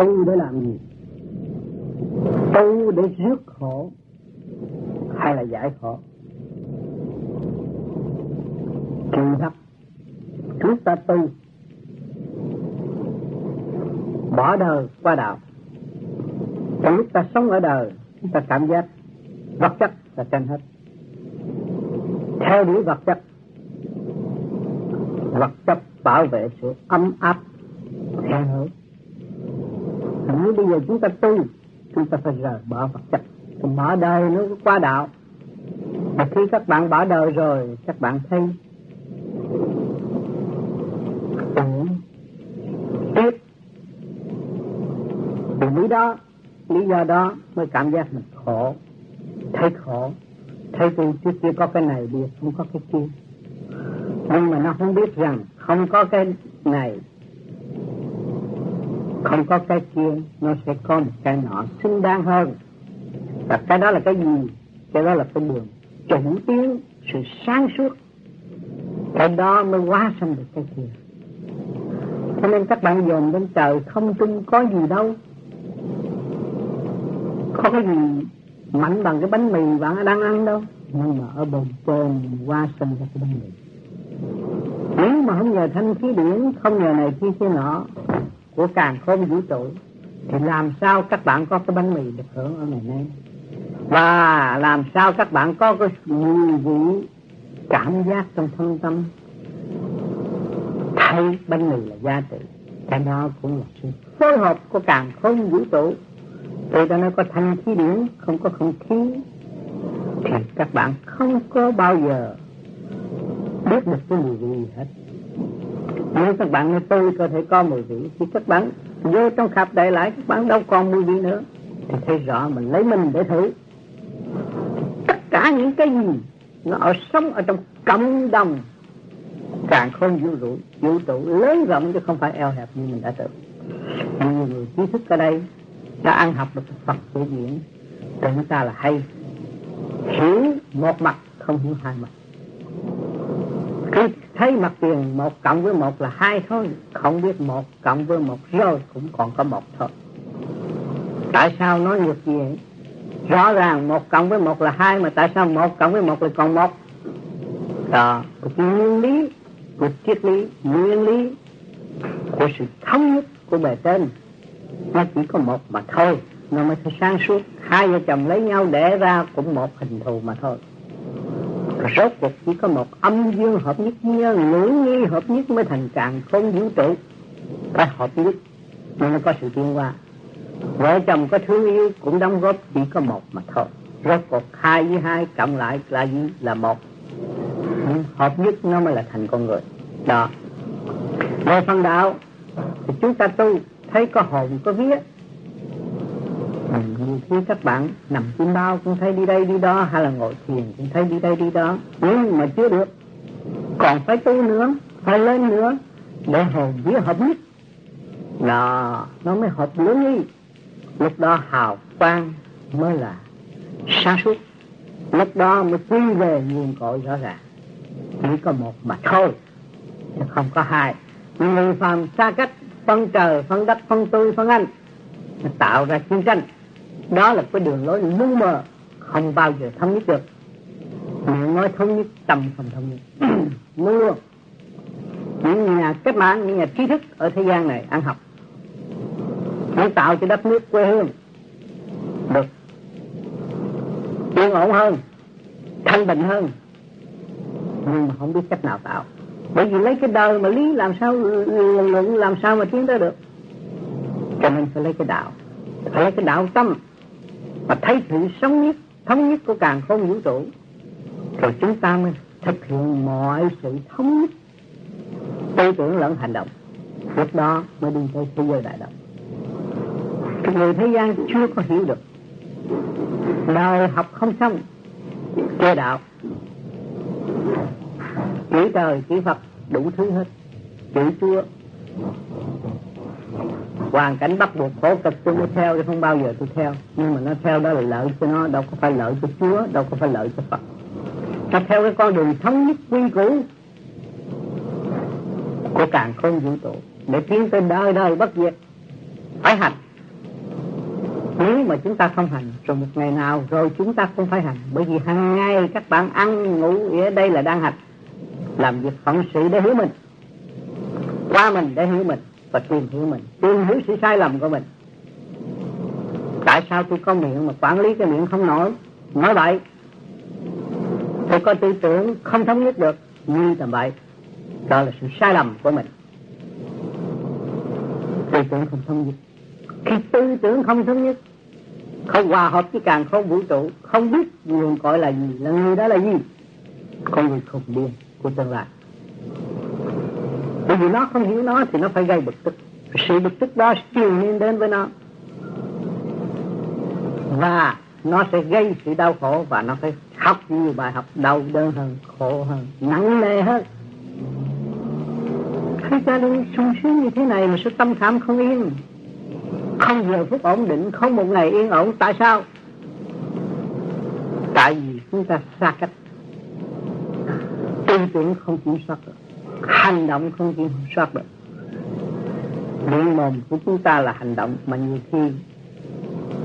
tu để làm gì? Tu để rước khổ hay là giải khổ? Kỳ thật, chúng ta tu, bỏ đời qua đạo. Trong lúc ta sống ở đời, chúng ta cảm giác vật chất là trên hết. Theo đuổi vật chất vật chất bảo vệ sự ấm áp nếu bây giờ chúng ta tu, chúng ta phải rời bỏ vật chất. Bỏ đời nó qua đạo. Và khi các bạn bỏ đời rồi, các bạn thấy uổng tiếc. Vì lý đó lý do đó mới cảm giác mình khổ, thấy khổ. Thấy tôi trước kia có cái này, bây không có cái kia. Nhưng mà nó không biết rằng không có cái này không có cái kia, nó sẽ có một cái nọ xứng đáng hơn. Và cái đó là cái gì? Cái đó là cái đường chuẩn tiến, sự sáng suốt. Cái đó mới qua sanh được cái kia. Cho nên các bạn dồn đến trời không trung có gì đâu. Có cái gì mạnh bằng cái bánh mì bạn đang ăn đâu. Nhưng mà ở bồn trên qua sanh ra cái bánh mì. Nếu mà không nhờ thanh khí điển, không nhờ này kia kia nọ của càng không vũ trụ, thì làm sao các bạn có cái bánh mì được hưởng ở ngày nay? Và làm sao các bạn có cái mùi vị, cảm giác trong thân tâm? Thấy bánh mì là giá trị, cái đó cũng là sự phối hợp của càng không vũ trụ. Tôi đã nói có thanh khí điển, không có không khí, thì các bạn không có bao giờ biết được cái mùi vị gì hết nếu các bạn nói tôi có thể có mùi vị, thì các bạn vô trong khắp đại lại, các bạn đâu còn mùi vị nữa. Thì thấy rõ mình lấy mình để thử. Tất cả những cái gì nó ở sống ở trong cộng đồng, càng không vũ trụ vũ trụ lớn rộng chứ không phải eo hẹp như mình đã tưởng. Nhiều người trí thức ở đây đã ăn học được Phật của diễn chúng ta là hay. Hiểu một mặt, không hiểu hai mặt cứ thấy mặt tiền một cộng với một là hai thôi, không biết một cộng với một rồi cũng còn có một thôi. Tại sao nói ngược gì vậy rõ ràng một cộng với một là hai mà tại sao một cộng với một là còn một? Đó của nguyên lý của triết lý, nguyên lý của sự thống nhất của bề trên. Nó chỉ có một mà thôi, nó mới sáng suốt. Hai vợ chồng lấy nhau để ra cũng một hình thù mà thôi rốt cuộc chỉ có một âm dương hợp nhất nhân ngữ nghi hợp nhất mới thành càng không vũ trụ. Phải hợp nhất nên nó có sự tiến hóa. Vợ chồng có thương yêu cũng đóng góp chỉ có một mà thôi. Rốt cuộc hai với hai, cộng lại là gì? Là một. Ừ, hợp nhất nó mới là thành con người. Đó. Về phần đạo, thì chúng ta tu, thấy có hồn, có vía nhiều khi các bạn nằm trên bao cũng thấy đi đây đi đó, hay là ngồi thiền cũng thấy đi đây đi đó. Nhưng mà chưa được. Còn phải tu nữa, phải lên nữa, để hồn vía hợp nhất. Là nó mới hợp lưỡng đi lúc đó hào quang mới là sáng suốt. Lúc đó mới quy về nguồn cội rõ ràng. Chỉ có một mà thôi không có hai. Người phàm xa cách, phân trời, phân đất, phân tôi phân anh, tạo ra chiến tranh đó là cái đường lối lu mờ không bao giờ thống nhất được. Miệng nói thống nhất tâm không thống nhất. Luôn luôn. Những nhà cách mạng những nhà trí thức ở thế gian này ăn học. Muốn tạo cho đất nước quê hương được yên ổn hơn thanh bình hơn. Nhưng mà không biết cách nào tạo. Bởi vì lấy cái đời mà lý làm sao luận làm sao mà tiến tới được. Cho nên phải lấy cái đạo. Phải lấy cái đạo tâm mà thấy sự sống nhất, thống nhất của càng không vũ trụ, rồi chúng ta mới thực hiện mọi sự thống nhất. Tư tưởng lẫn hành động, lúc đó mới đi tới thế giới đại động cái người thế gian chưa có hiểu được, đời học không xong chơi đạo chỉ trời chỉ phật, đủ thứ hết. Chữ chúa hoàn cảnh bắt buộc khổ cực, tôi mới theo chứ không bao giờ tôi theo. Nhưng mà nó theo đó là lợi cho nó, đâu có phải lợi cho chúa, đâu có phải lợi cho phật. Nó theo cái con đường thống nhất quy củ của càng không vũ trụ. Để tiến tới đời đời bất diệt, phải hành. Nếu mà chúng ta không hành, rồi một ngày nào rồi chúng ta cũng phải hành. Bởi vì hàng ngày các bạn ăn, ngủ ở đây là đang hành. Làm việc phận sự để hiểu mình, qua mình để hiểu mình và tìm hiểu mình tìm hiểu sự sai lầm của mình. Tại sao tôi có miệng mà quản lý cái miệng không nổi? Nói vậy tôi có tư tưởng không thống nhất được như tầm vậy. Đó là sự sai lầm của mình. Tư tưởng không thống nhất. Khi tư tưởng không thống nhất không hòa hợp với càng không vũ trụ không biết nguồn cội là gì là người đó là gì con người không biết, của tương lai bởi vì nó không hiểu nó thì nó phải gây bực tức. Sự bực tức đó truyền nên đến với nó. Và nó sẽ gây sự đau khổ và nó phải học nhiều bài học đau đớn hơn, khổ hơn, nặng nề hơn. Khi ta đi sung sướng như thế này mà sự tâm khảm không yên, Không giờ phút ổn định, Không một ngày yên ổn, Tại sao? Tại vì chúng ta xa cách. Tư tưởng không kiểm soát được. Hành động không kiểm soát được. Miệng mồm của chúng ta là hành động Mà nhiều khi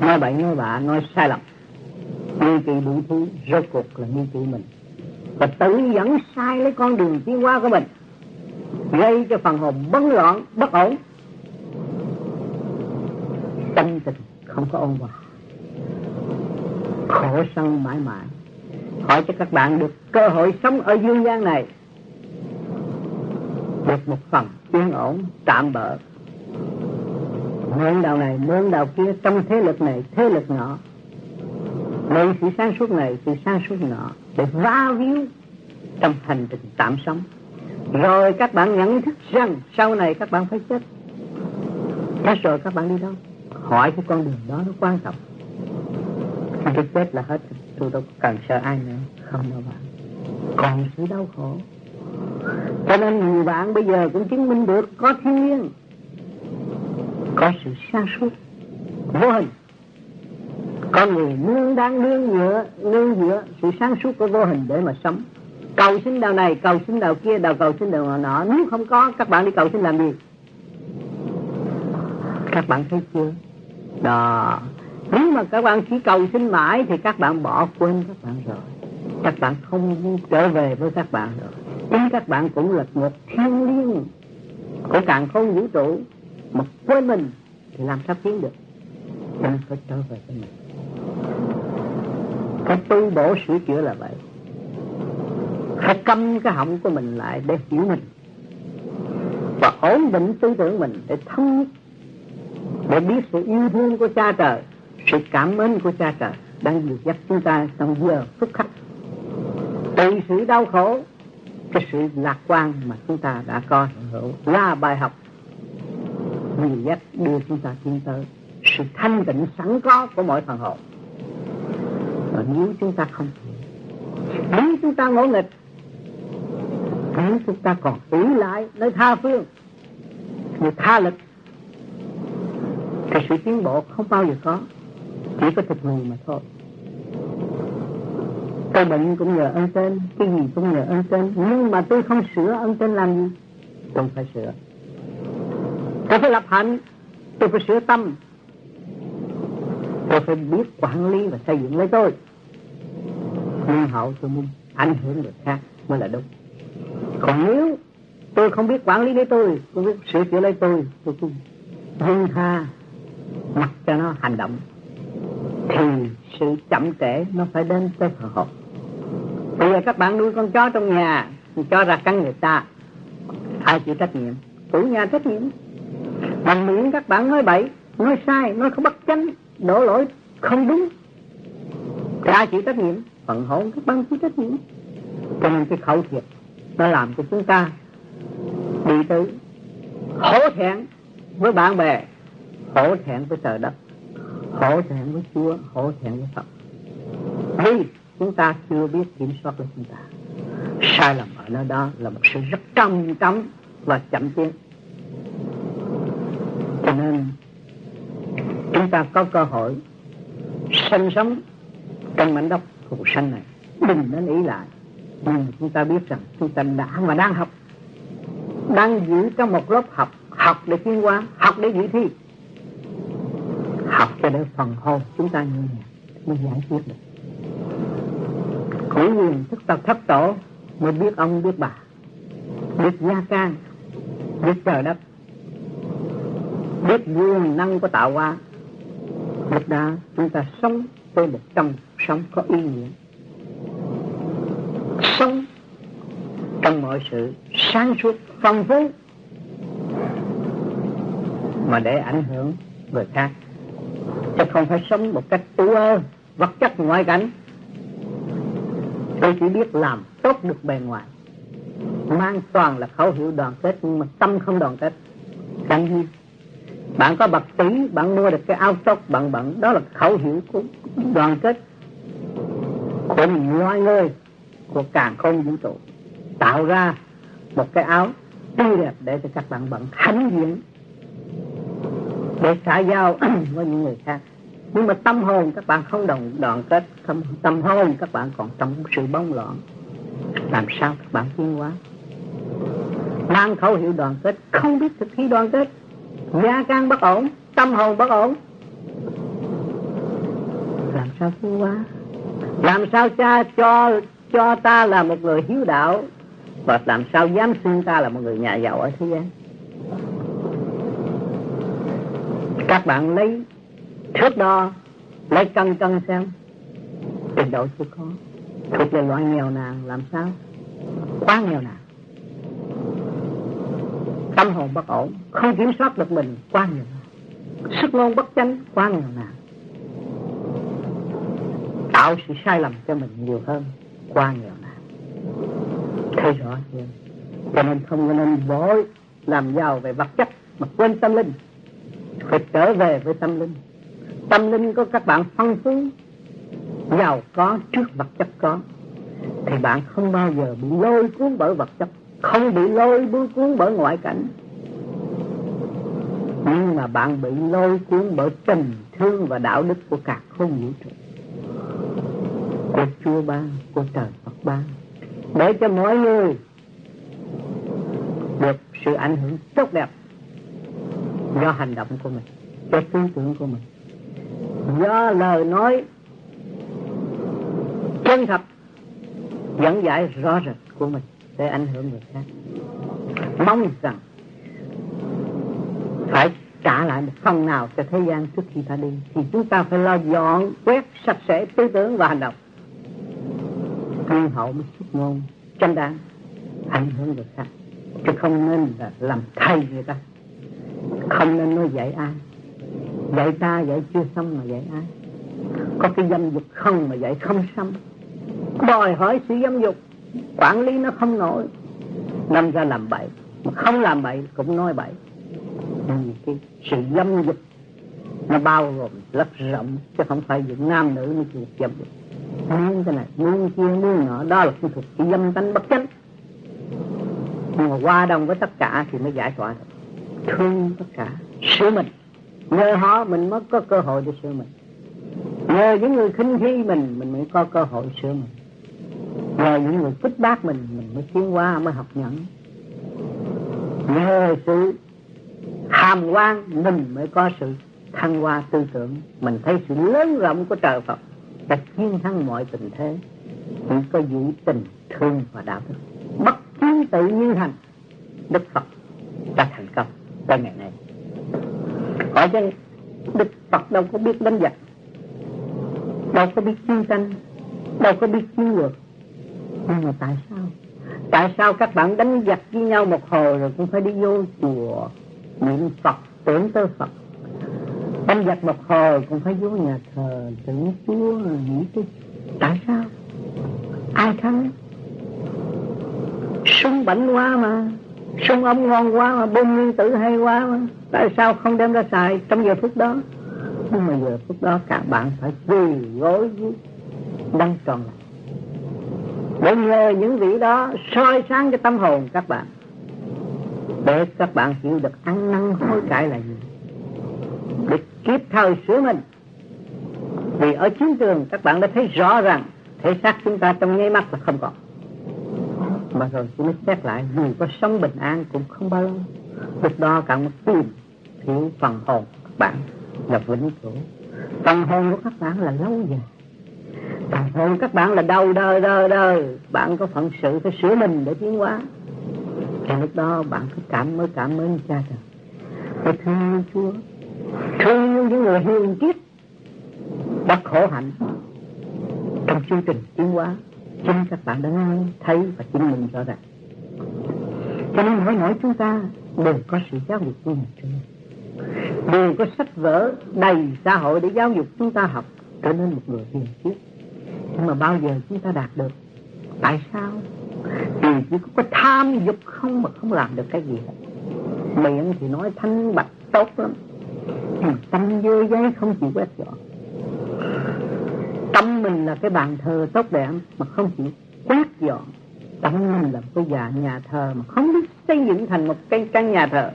Nói bậy nói bạ, nói sai lầm. Nghi kỳ đủ thứ Rốt cuộc là nghi kỳ mình. Và tự dẫn sai lấy con đường tiến hóa của mình, gây cho phần hồn bấn loạn, bất ổn. Tâm tình không có ôn hòa. Khổ sân mãi mãi. Hỏi cho các bạn được cơ hội sống ở dương gian này được một phần yên ổn, tạm bỡ mượn đạo này, mượn đạo kia, trong thế lực này, thế lực nọ. Mượn sự sáng suốt này sự sáng suốt nọ, để va víu trong hành trình tạm sống. Rồi các bạn nhận thức rằng sau này các bạn phải chết. Chết rồi, các bạn đi đâu? Hỏi cái con đường đó, nó quan trọng. Cái chết là hết tôi đâu cần sợ ai nữa. Không đâu bạn. Còn sự đau khổ cho nên nhiều bạn bây giờ cũng chứng minh được có thiên liêng, có sự sáng suốt, vô hình. Con người nương đang nương dựa nương dựa sự sáng suốt của vô hình để mà sống. Cầu xin đạo này, cầu xin đạo kia đạo cầu xin đạo nọ nếu không có, các bạn đi cầu xin làm gì? Các bạn thấy chưa? Đó. Nếu mà các bạn chỉ cầu xin mãi thì các bạn bỏ quên các bạn rồi. Các bạn không trở về với các bạn rồi chính các bạn cũng là một thiên liêng. Của càng không vũ trụ, mà quên mình thì làm sao tiến được? Cho nên phải trở về với mình. Cái tu bổ sửa chữa là vậy. Phải câm cái họng của mình lại để hiểu mình. Và ổn định tư tưởng mình để thống nhất. Để biết sự yêu thương của cha trời, sự cảm ơn của cha trời đang được dắt chúng ta trong giờ phút khắc. Từ sự đau khổ cái sự lạc quan mà chúng ta đã có. Là bài học dìu dắt đưa chúng ta tiến tới sự thanh tịnh sẵn có của mọi phần hồn. Và nếu chúng ta không nếu chúng ta ngỗ nghịch, nếu chúng ta còn ý lại nơi tha phương người tha lực, thì sự tiến bộ không bao giờ có, chỉ có thực người mà thôi tôi bệnh cũng nhờ ơn tên cái gì cũng nhờ ơn tên. Nhưng mà tôi không sửa ơn tên làm gì? Tôi phải sửa. Tôi phải lập hạnh tôi phải sửa tâm. Tôi phải biết quản lý và xây dựng lấy tôi. Nhân hậu tôi muốn ảnh hưởng được khác mới là đúng. Còn nếu tôi không biết quản lý lấy tôi không biết sửa chữa lấy tôi tôi cũng buông tha mặc cho nó hành động thì sự chậm trễ nó phải đến tới phần hồn bây giờ các bạn nuôi con chó trong nhà cho ra cắn người ta. Ai chịu trách nhiệm? Chủ nhà trách nhiệm. Bằng miệng các bạn nói bậy, nói sai, nói không bắt chánh, đổ lỗi không đúng. Thì ai chịu trách nhiệm? Phần hồn các bạn chịu trách nhiệm. Cho nên cái khẩu thiệt, nó làm cho chúng ta bị tự hổ thẹn với bạn bè, hổ thẹn với trời đất, hổ thẹn với chúa, hổ thẹn với phật. Đi chúng ta chưa biết kiểm soát của chúng ta. Sai lầm ở nơi đó là một sự rất trầm trọng và chậm tiến cho nên, chúng ta có cơ hội sinh sống trong mảnh đất phù sanh này. Đừng nên ý lại. Nhưng chúng ta biết rằng chúng ta đã và đang học. Đang giữ trong một lớp học. Học để tiến hóa. Học để dự thi. Học cho đến phần hồn chúng ta như vậy mới giải quyết được khổ quyền thức tập thấp tổ mới biết ông, biết bà, biết gia can, biết trời đất, biết quyền năng của tạo hóa. Lúc đó chúng ta sống với một trong sống có ý nghĩa. Sống trong mọi sự sáng suốt, phong phú mà để ảnh hưởng người khác. Chứ không phải sống một cách tu ơ, vật chất ngoại cảnh tôi chỉ biết làm tốt được bề ngoài. Mang toàn là khẩu hiệu đoàn kết, nhưng mà tâm không đoàn kết. Chẳng gì bạn có bạc tỷ bạn mua được cái áo tốt bạn bận đó là khẩu hiệu của đoàn kết. Của loài người của càng không vũ trụ, tạo ra một cái áo tươi đẹp để cho các bạn bận hãnh diện, để xã giao với những người khác nhưng mà tâm hồn các bạn không đồng đoàn kết tâm, tâm hồn các bạn còn trong sự bóng loạn. Làm sao các bạn tiến hóa? Mang khẩu hiệu đoàn kết không biết thực thi đoàn kết. Gia can bất ổn tâm hồn bất ổn. Làm sao tiến hóa? Làm sao cha cho cho ta là một người hiếu đạo? Và làm sao dám xưng ta là một người nhà giàu ở thế gian? Các bạn lấy thước đo lấy cân cân xem. Trình độ chưa có. Thuộc về loại nghèo nàn, làm sao? Quá nghèo nàn. Tâm hồn bất ổn, không kiểm soát được mình, quá nghèo nàn. Sức ngôn bất chánh, quá nghèo nàn. Tạo sự sai lầm cho mình nhiều hơn, quá nghèo nàn. Thấy rõ chưa? Cho nên không nên vội làm giàu về vật chất, mà quên tâm linh. Phải trở về với tâm linh tâm linh của các bạn phong phú, giàu có trước vật chất có, thì bạn không bao giờ bị lôi cuốn bởi vật chất, không bị lôi cuốn bởi ngoại cảnh. Nhưng mà bạn bị lôi cuốn bởi tình thương và đạo đức của cả không vũ trụ, của Chúa ban của trời Phật ban để cho mọi người được sự ảnh hưởng tốt đẹp do hành động của mình do tư tưởng của mình do lời nói chân thật dẫn giải rõ rệt của mình, để ảnh hưởng người khác. Mong rằng phải trả lại một phần nào cho thế gian trước khi ta đi, thì chúng ta phải lo dọn quét sạch sẽ tư tưởng và hành động. Nhân hậu mới xuất ngôn chân đáng ảnh hưởng người khác, chứ không nên là làm thay người ta. Không nên nói dạy ai dạy ta dạy chưa xong mà dạy ai? Có cái dâm dục không mà dạy không xong. Đòi hỏi sự dâm dục, quản lý nó không nổi. Năm ra làm bậy mà không làm bậy cũng nói bậy. Nhưng cái sự dâm dục nó bao gồm lấp rộng, chứ không phải những nam nữ mới chịu dâm dục. Muốn cái này? Muốn kia, muốn nọ, đó là cái thuộc cái dâm tánh bất chánh. Nhưng mà qua đồng với tất cả thì mới giải tỏa được. Thương tất cả, sửa mình nhờ họ mình mới có cơ hội để sửa mình. Nhờ những người khinh khi mình mình mới có cơ hội sửa mình. Nhờ những người kích bác mình mình mới tiến hóa mới học nhẫn. Nhờ sự hàm quan mình mới có sự thăng hoa tư tưởng. Mình thấy sự lớn rộng của trời Phật đã chiến thắng mọi tình thế. Chỉ có giữ tình thương và đạo đức. Bất chiến tự nhiên thành Đức Phật đã thành công tới ngày nay hỏi rằng Đức Phật đâu có biết đánh giặc, đâu có biết chiến tranh, đâu có biết chiến lược. Nhưng mà tại sao? Tại sao các bạn đánh giặc với nhau một hồi rồi cũng phải đi vô chùa niệm Phật, tưởng tới Phật? Đánh giặc một hồi cũng phải vô nhà thờ, tưởng Chúa, nghĩ tới tại sao? Ai thắng? Súng bảnh quá mà súng ống ngon quá mà bom nguyên tử hay quá mà tại sao không đem ra xài trong giờ phút đó? Nhưng mà giờ phút đó, các bạn phải quỳ gối với đăng tròn lại để nhờ những vị đó soi sáng cái tâm hồn các bạn. Để các bạn hiểu được ăn năn hối cải là gì. Để kịp thời sửa mình. Vì ở chiến trường, các bạn đã thấy rõ rằng thể xác chúng ta trong nháy mắt là không còn. Mà rồi chúng mới xét lại, dù có sống bình an cũng không bao lâu. Lúc đó càng một tìm thiếu phần hồn các bạn là vĩnh cửu. Phần hồn của các bạn là lâu dài. Phần hồn các bạn là đau đời đời đời bạn có phận sự phải sửa mình để tiến hóa. Thì lúc đó, bạn cứ cảm mới cảm ơn cha trời. Phải thương chúa. Thương những người hiền triết đã khổ hạnh trong chương trình tiến hóa, chính các bạn đã nghe, thấy và chứng minh rõ ràng. Cho nên mỗi mỗi chúng ta đều có sự giáo dục của mình. Vì đều có sách vở đầy xã hội để giáo dục chúng ta học, trở nên một người hiền triết nhưng mà bao giờ chúng ta đạt được? Tại sao? Vì chỉ có tham dục không mà không làm được cái gì hết. Miệng thì nói thanh bạch tốt lắm, nhưng tâm dơ giấy không chịu quét dọn. Tâm mình là cái bàn thờ tốt đẹp mà không chịu quét dọn. Tâm mình là cái nhà nhà thờ mà không biết xây dựng thành một cái căn nhà thờ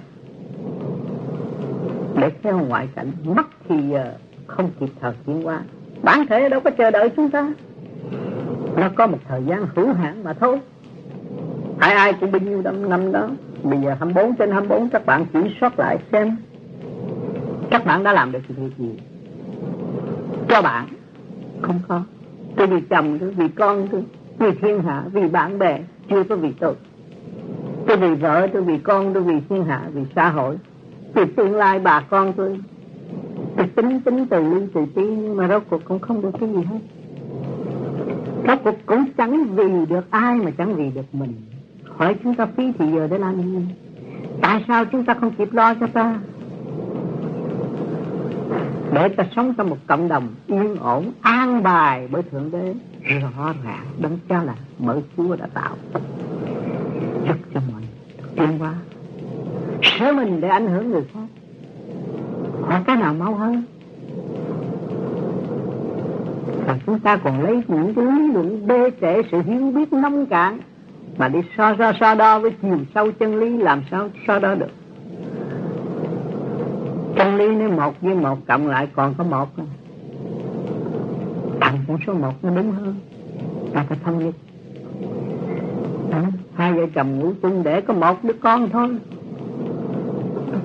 để theo ngoại cảnh mất thì giờ không kịp thời chuyển qua. bản thể đâu có chờ đợi chúng ta. Nó có một thời gian hữu hạn mà thôi. Ai ai cũng bao nhiêu năm năm đó. Bây giờ 24 trên 24 các bạn chỉ soát lại xem. Các bạn đã làm được việc gì? Cho bạn. Không có. Tôi vì chồng tôi, vì con tôi, vì thiên hạ, vì bạn bè, chưa có vì tôi. Tôi vì vợ tôi, vì con tôi, vì thiên hạ, vì xã hội thì tương lai bà con tôi. Tôi tính tính từ ly, từ tí, nhưng mà rốt cuộc cũng không được cái gì hết. Rốt cuộc cũng chẳng vì được ai mà chẳng vì được mình. Hỏi chúng ta phí thì giờ để làm gì? Tại sao chúng ta không kịp lo cho ta? Để ta sống trong một cộng đồng yên ổn, an bài bởi thượng đế. Rõ ràng, đấng cha là mở chúa đã tạo. Giúp cho mọi người tiến hóa thế mình để ảnh hưởng người khác. Hỏi cái nào mau hơn? Và chúng ta còn lấy những cái lý luận bê trễ sự hiểu biết nông cạn mà đi so so so đo với chiều sâu chân lý làm sao so đo được? Chân lý nếu một với một cộng lại còn có một thằng con số một nó đúng hơn. Ta phải thông nhất hai vợ chồng ngủ chung để có một đứa con thôi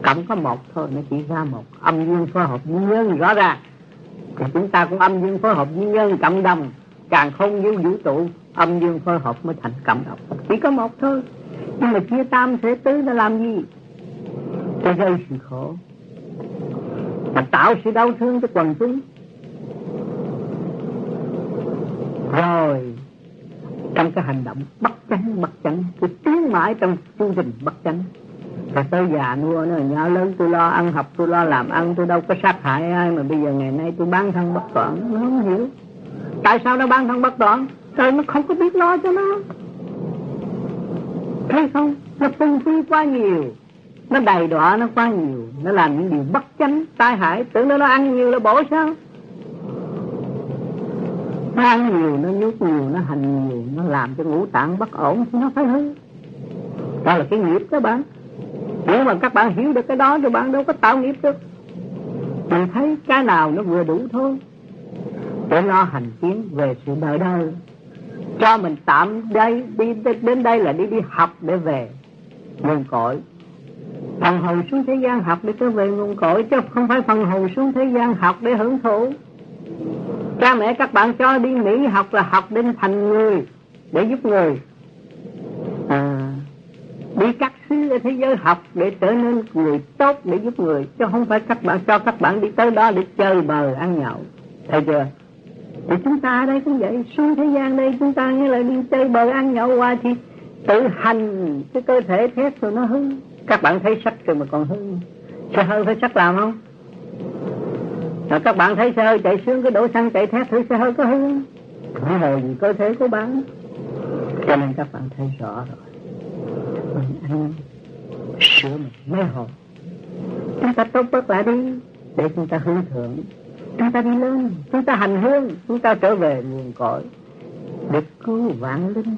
cộng có một thôi, nó chỉ ra một. Âm dương phối hợp với nhân, rõ ra. Thì chúng ta cũng âm dương phối hợp với nhân, cộng đồng. Càng không với vũ trụ, âm dương phối hợp mới thành cộng đồng. Chỉ có một thôi. Nhưng mà chia tam thế tứ nó làm gì? Để gây sự khổ. Mà tạo sự đau thương cho quần chúng. Rồi, trong cái hành động bất chánh bất chánh tôi tiến mãi trong chương trình bất chánh mà tới già nua nó nhỏ lớn, tôi lo ăn học, tôi lo làm ăn, tôi đâu có sát hại ai. Mà bây giờ ngày nay tôi bán thân bất toản nó không hiểu. Tại sao nó bán thân bất toản trời, nó không có biết lo cho nó. Thấy không? Nó phung phí quá nhiều. Nó đầy đọa nó quá nhiều. Nó làm những điều bất chánh, tai hại. Tưởng nó nó ăn nhiều là bổ sao? Nó ăn nhiều, nó nhút nhiều, nó hành nhiều, nó làm cho ngũ tạng bất ổn. Thì nó phải hư. Đó là cái nghiệp các bạn nếu mà các bạn hiểu được cái đó thì bạn đâu có tạo nghiệp được. Mình thấy cái nào nó vừa đủ thôi. Để lo hành tiến về sự đời đời. Cho mình tạm đây đi đến đây là đi đi học để về. Nguồn cội. Phần hồn xuống thế gian học để trở về nguồn cội chứ không phải phần hồn xuống thế gian học để hưởng thụ. Cha mẹ các bạn cho đi mỹ học là học để thành người để giúp người. À, đi các xứ ở thế giới học để trở nên người tốt để giúp người, chứ không phải các bạn cho các bạn đi tới đó để chơi bờ ăn nhậu. Thấy chưa? Thì chúng ta ở đây cũng vậy, xuống thế gian đây chúng ta nghe là đi chơi bờ ăn nhậu qua thì tự hành cái cơ thể thét rồi nó hư. Các bạn thấy sắc rồi mà còn hư. Xe hơi phải sắc làm không? Rồi các bạn thấy xe hơi chạy xuống, cái đổ xăng chạy thét thử xe hơi có hư. Không Hồi gì cơ thể của bạn. Cho nên các bạn thấy rõ rồi mình sửa một mê hồn chúng ta tốt bớt lại đi, để chúng ta hướng thượng. Chúng ta đi lên, chúng ta hành hương, chúng ta trở về nguồn cội. Để cứu vạn linh.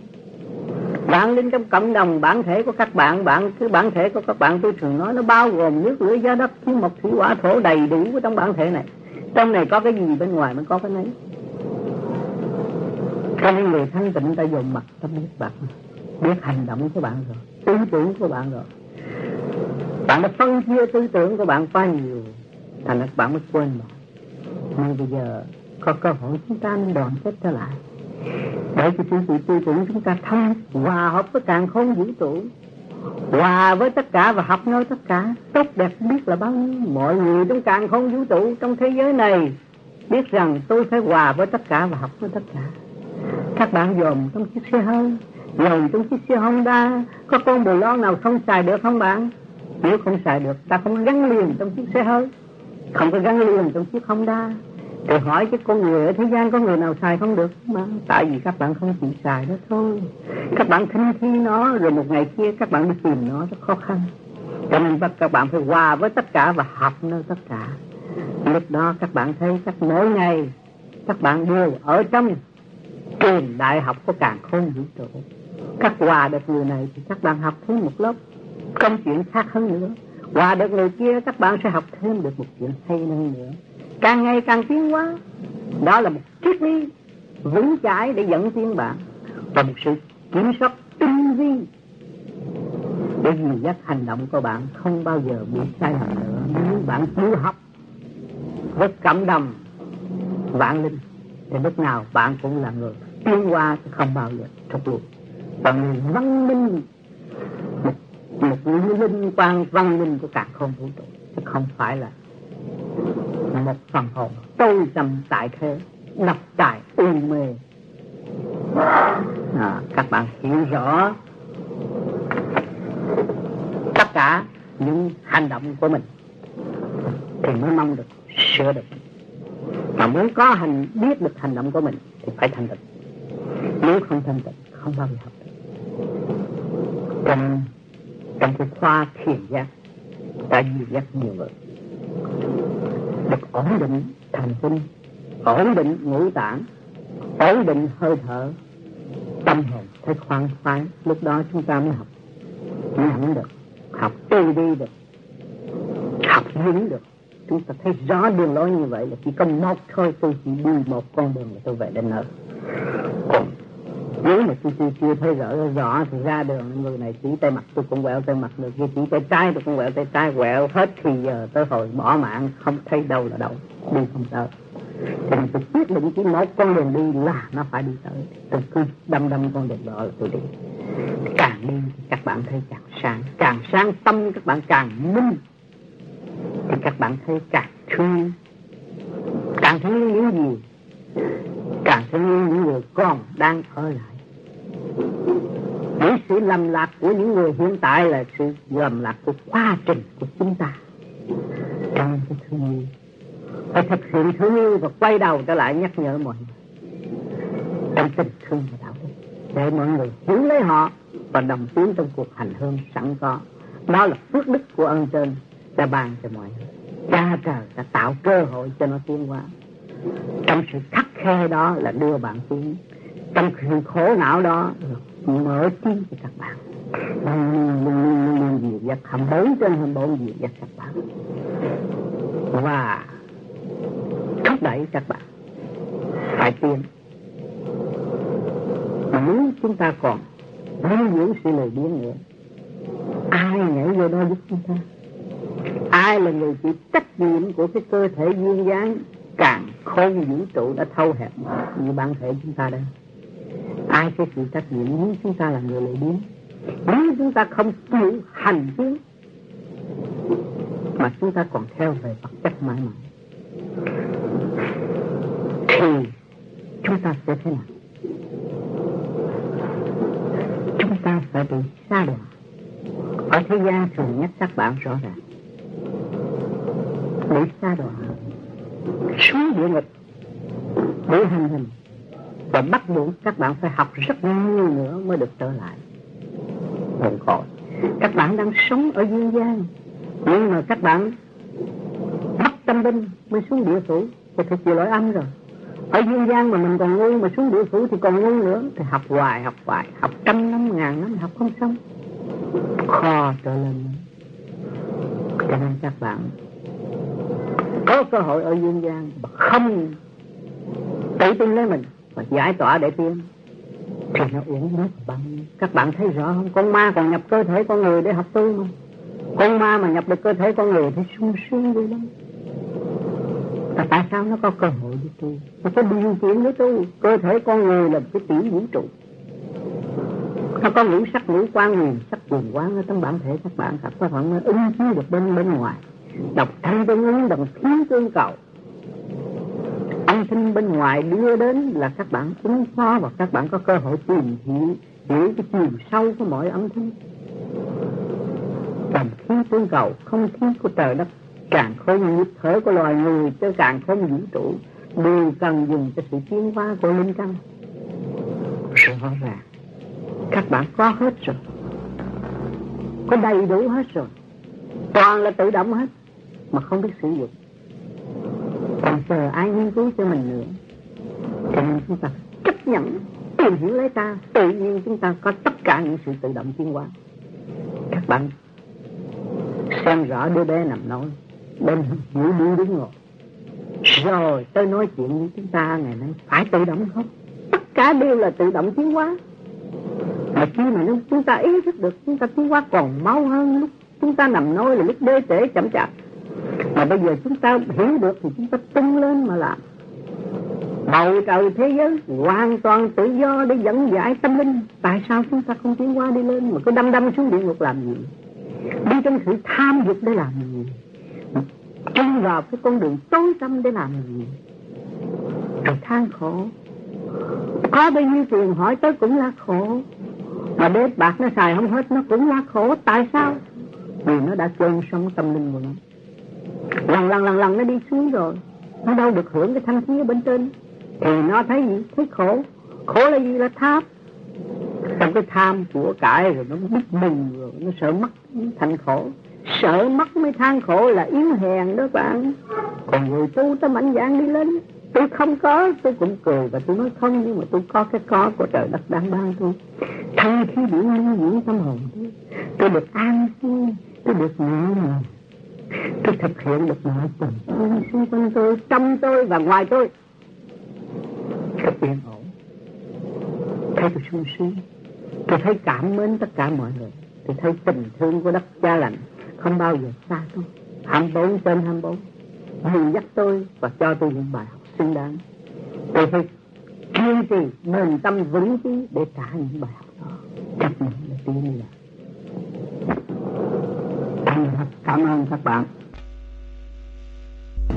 Vạn linh trong cộng đồng, bản thể của các bạn bạn cứ bản thể của các bạn, tôi thường nói nó bao gồm nước lửa gió đất khí mộc thủy hỏa, thổ đầy đủ trong bản thể này. Trong này có cái gì, bên ngoài mới có cái nấy. Cho nên người thanh tịnh ta dùng mặt tâm biết bạn biết hành động của bạn rồi tư tưởng của bạn rồi. Bạn đã phân chia tư tưởng của bạn quá nhiều, thành ra bạn mới quên mà nhưng bây giờ, có cơ hội chúng ta nên đoàn kết trở lại. Để cho sự sự tư tưởng chúng ta thông hòa hợp với càng không vũ trụ, hòa với tất cả và học nói tất cả, tốt đẹp biết là bao nhiêu. Mọi người trong càng không vũ trụ trong thế giới này biết rằng tôi phải hòa với tất cả và học với tất cả. Các bạn dòm trong chiếc xe hơi ngồi trong chiếc xe Honda có con bồ lon nào không xài được không bạn? Nếu không xài được, ta không gắn liền trong chiếc xe hơi. Không có gắn liền trong chiếc Honda. Thì hỏi cái con người ở thế gian có người nào xài không được? Mà, tại vì các bạn không chịu xài đó thôi. Các bạn thinh thi nó, rồi một ngày kia các bạn đi tìm nó, rất khó khăn. Cho nên các bạn phải hòa với tất cả và học nơi tất cả. Lúc đó các bạn thấy các mỗi ngày các bạn đều ở trong trường đại học có càng không vũ trụ các hòa được người này thì các bạn học thêm một lớp. Công chuyện khác hơn nữa. Hòa được người kia các bạn sẽ học thêm được một chuyện hay hơn nữa. Càng ngày càng tiến hóa. Đó là một triết lý vững chãi để dẫn tiến bạn và một sự kiểm soát tinh vi. Để nhìn dắt hành động của bạn không bao giờ bị sai lầm nữa. Nếu bạn cứ học với cảm động vạn linh, thì lúc nào bạn cũng là người tiến qua không bao giờ thất luôn bằng văn minh. Một, một linh quan văn minh của cả không vũ trụ. Chứ không phải là một phần hồn tôi dầm tại thế nập tại u mê. À, các bạn hiểu rõ tất cả những hành động của mình thì mới mong được sửa được. Mà muốn có hành biết được hành động của mình thì phải thành tịnh. Nếu không thành tịnh không bao giờ học trong trong cái khoa thiền giác ta duy giác nhiều người được ổn định thần kinh, ổn định ngũ tạng, ổn định hơi thở, tâm hồn thấy khoan khoái. Lúc đó chúng ta mới học mới học được, học tư đi được, học vững được. Chúng ta thấy rõ đường lối như vậy là chỉ có một thôi, tôi chỉ đi một con đường mà tôi về đến nơi tôi chưa, chưa thấy rõ rõ thì ra đường. Người này chỉ tay mặt tôi cũng quẹo tay mặt. Được kia chỉ tay trái tôi cũng quẹo tay trái. Quẹo hết thì giờ tới hồi bỏ mạng không thấy đâu là đâu. Đi không tới. Thì tôi quyết định chỉ một con đường đi là nó phải đi tới. Tôi cứ đâm đâm con đường đó là tôi đi. Càng đi thì các bạn thấy càng sáng càng sáng tâm các bạn càng minh. Thì các bạn thấy càng thương. Càng thương những gì càng thương những người con đang ở lại những sự lầm lạc của những người hiện tại là sự lầm lạc của quá trình của chúng ta. Trong cái thương yêu phải thực hiện thương yêu và quay đầu trở lại nhắc nhở mọi người. Trong tình thương và đạo đức để mọi người hiểu lấy họ và đồng tiến trong cuộc hành hương sẵn có. Đó là phước đức của ân trên đã ban cho mọi người. Cha trời đã tạo cơ hội cho nó tiến hóa. Trong sự khắc khe đó là đưa bạn tiến. Trong sự khổ não đó mở trí cho các bạn. Luôn luôn luôn luôn dìu dắt hầm bốn trên hầm bốn dìu dắt các bạn. Và thúc đẩy các bạn phải tiến nếu chúng ta còn lưu giữ sự lời biếng nữa, ai nhảy vô đó giúp chúng ta? Ai là người chịu trách nhiệm của cái cơ thể duyên dáng càng không vũ trụ đã thâu hẹp như bản thể chúng ta đây? Ai sẽ chịu trách nhiệm nếu chúng ta là người lợi biến nếu chúng ta không chịu hành biến, mà chúng ta còn theo về vật chất mãi mãi. Thì chúng ta sẽ thế nào? Chúng ta phải bị xa đọa. Ở thế gian thường nhất các bạn rõ ràng. Bị xa đọa xuống địa ngục bị hành hình và bắt buộc các bạn phải học rất nhiều nữa mới được trở lại. Buồn khổ các bạn đang sống ở dương gian. Nhưng mà các bạn bắt tâm binh mới xuống địa phủ. Thì phải sự lỗi âm rồi. Ở dương gian mà mình còn ngu mà xuống địa phủ thì còn ngu nữa. Thì học hoài học hoài. Học trăm năm, ngàn năm học không xong. Kho trở lên. Cho nên các bạn có cơ hội ở dương gian mà không tự tin lấy mình và giải tỏa để tiến thì nó uổng mất bằng các bạn thấy rõ không? Con ma còn nhập cơ thể con người để học tu mà con ma mà nhập được cơ thể con người thì sung sướng vui lắm. Và tại sao nó có cơ hội để tu? Nó có điều kiện để tu. Cơ thể con người là cái tiểu vũ trụ. Nó có ngũ sắc ngũ quan nguyên sắc quyền quán ở trong bản thể các bạn. Các bạn nó ứng chiếu được bên bên ngoài. Độc thân tương ứng đồng thiếu tương cầu thông tin bên ngoài đưa đến là các bạn ứng phó Và các bạn có cơ hội tìm hiểu Hiểu cái chiều sâu của mọi âm thanh. Càng khí tương cầu, Không khí của trời đất, càng không nhịp thở của loài người cho càng không vũ trụ, đều cần dùng cho sự tiến hóa của linh căn. Rõ ràng, các bạn có hết rồi. Có đầy đủ hết rồi. Toàn là tự động hết, mà không biết sử dụng còn chờ ai nghiên cứu cho mình nữa, cho nên chúng ta chấp nhận tìm hiểu lấy ta. Tự nhiên chúng ta có tất cả những sự tự động tiến hóa. Các bạn xem rõ đứa bé nằm nói, bên hiểu đi đứng ngồi. Rồi tôi nói chuyện với chúng ta, ngày nay phải tự động không? Tất cả đều là tự động tiến hóa. Mà khi mà chúng ta ý thức được, chúng ta tiến hóa còn mau hơn lúc chúng ta nằm nói là lúc đê trễ chậm chạp mà bây giờ chúng ta hiểu được thì chúng ta tung lên mà làm. Bầu trời thế giới hoàn toàn tự do để dẫn giải tâm linh. Tại sao chúng ta không tiến qua đi lên mà cứ đâm đâm xuống địa ngục làm gì? Đi trong sự tham dục để làm gì? Chân vào cái con đường tối tăm để làm gì? Rồi than khổ. Có bao nhiêu tiền hỏi tới cũng là khổ. Mà bếp bạc nó xài không hết, nó cũng là khổ. Tại sao? Vì nó đã chôn sống tâm linh của nó lần lần lần lần nó đi xuống rồi. Nó đâu được hưởng cái thanh khí ở bên trên. Thì nó thấy gì? Thấy khổ. Khổ là gì? Là tham. Trong cái tham của cải rồi nó biết mừng rồi, nó sợ mất thành khổ. Sợ mất mới than khổ là yếu hèn đó bạn. Còn người tu ta mạnh dạng đi lên, tôi không có, tôi cũng cười và tôi nói không, nhưng mà tôi có cái có của trời đất đang ban tôi. Thân khi điển năng diễn tâm hồn tôi. Tôi được an vui, tôi được nhẹ nhàng tôi thực hiện được mọi tình xung quanh tôi trong tôi và ngoài tôi. Rất yên ổn. Thấy tôi sung sướng. Tôi thấy cảm mến tất cả mọi người. Tôi thấy tình thương của đất cha lành không bao giờ xa tôi. 24 trên 24 Dìu dắt tôi và cho tôi những bài học xứng đáng. Tôi phải kiên trì nền tâm vững chí để trả những bài học đó. Chấp nhận để tiến lên cảm ơn các bạn.